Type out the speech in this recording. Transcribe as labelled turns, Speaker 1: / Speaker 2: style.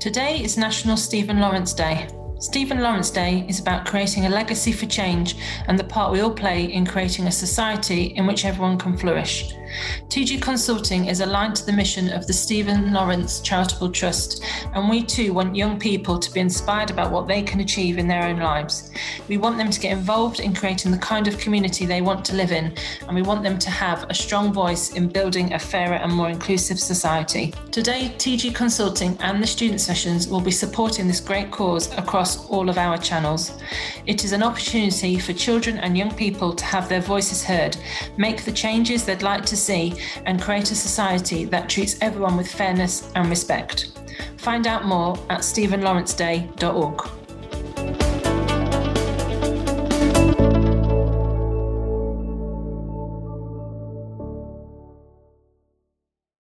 Speaker 1: Today is National Stephen Lawrence Day. Stephen Lawrence Day is about creating a legacy for change and the part we all play in creating a society in which everyone can flourish. TG Consulting is aligned to the mission of the Stephen Lawrence Charitable Trust, and we too want young people to be inspired about what they can achieve in their own lives. We want them to get involved in creating the kind of community they want to live in, and we want them to have a strong voice in building a fairer and more inclusive society. Today, TG Consulting and the student sessions will be supporting this great cause across all of our channels. It is an opportunity for children and young people to have their voices heard, make the changes they'd like to see, and create a society that treats everyone with fairness and respect. Find out more at stephenlawrenceday.org.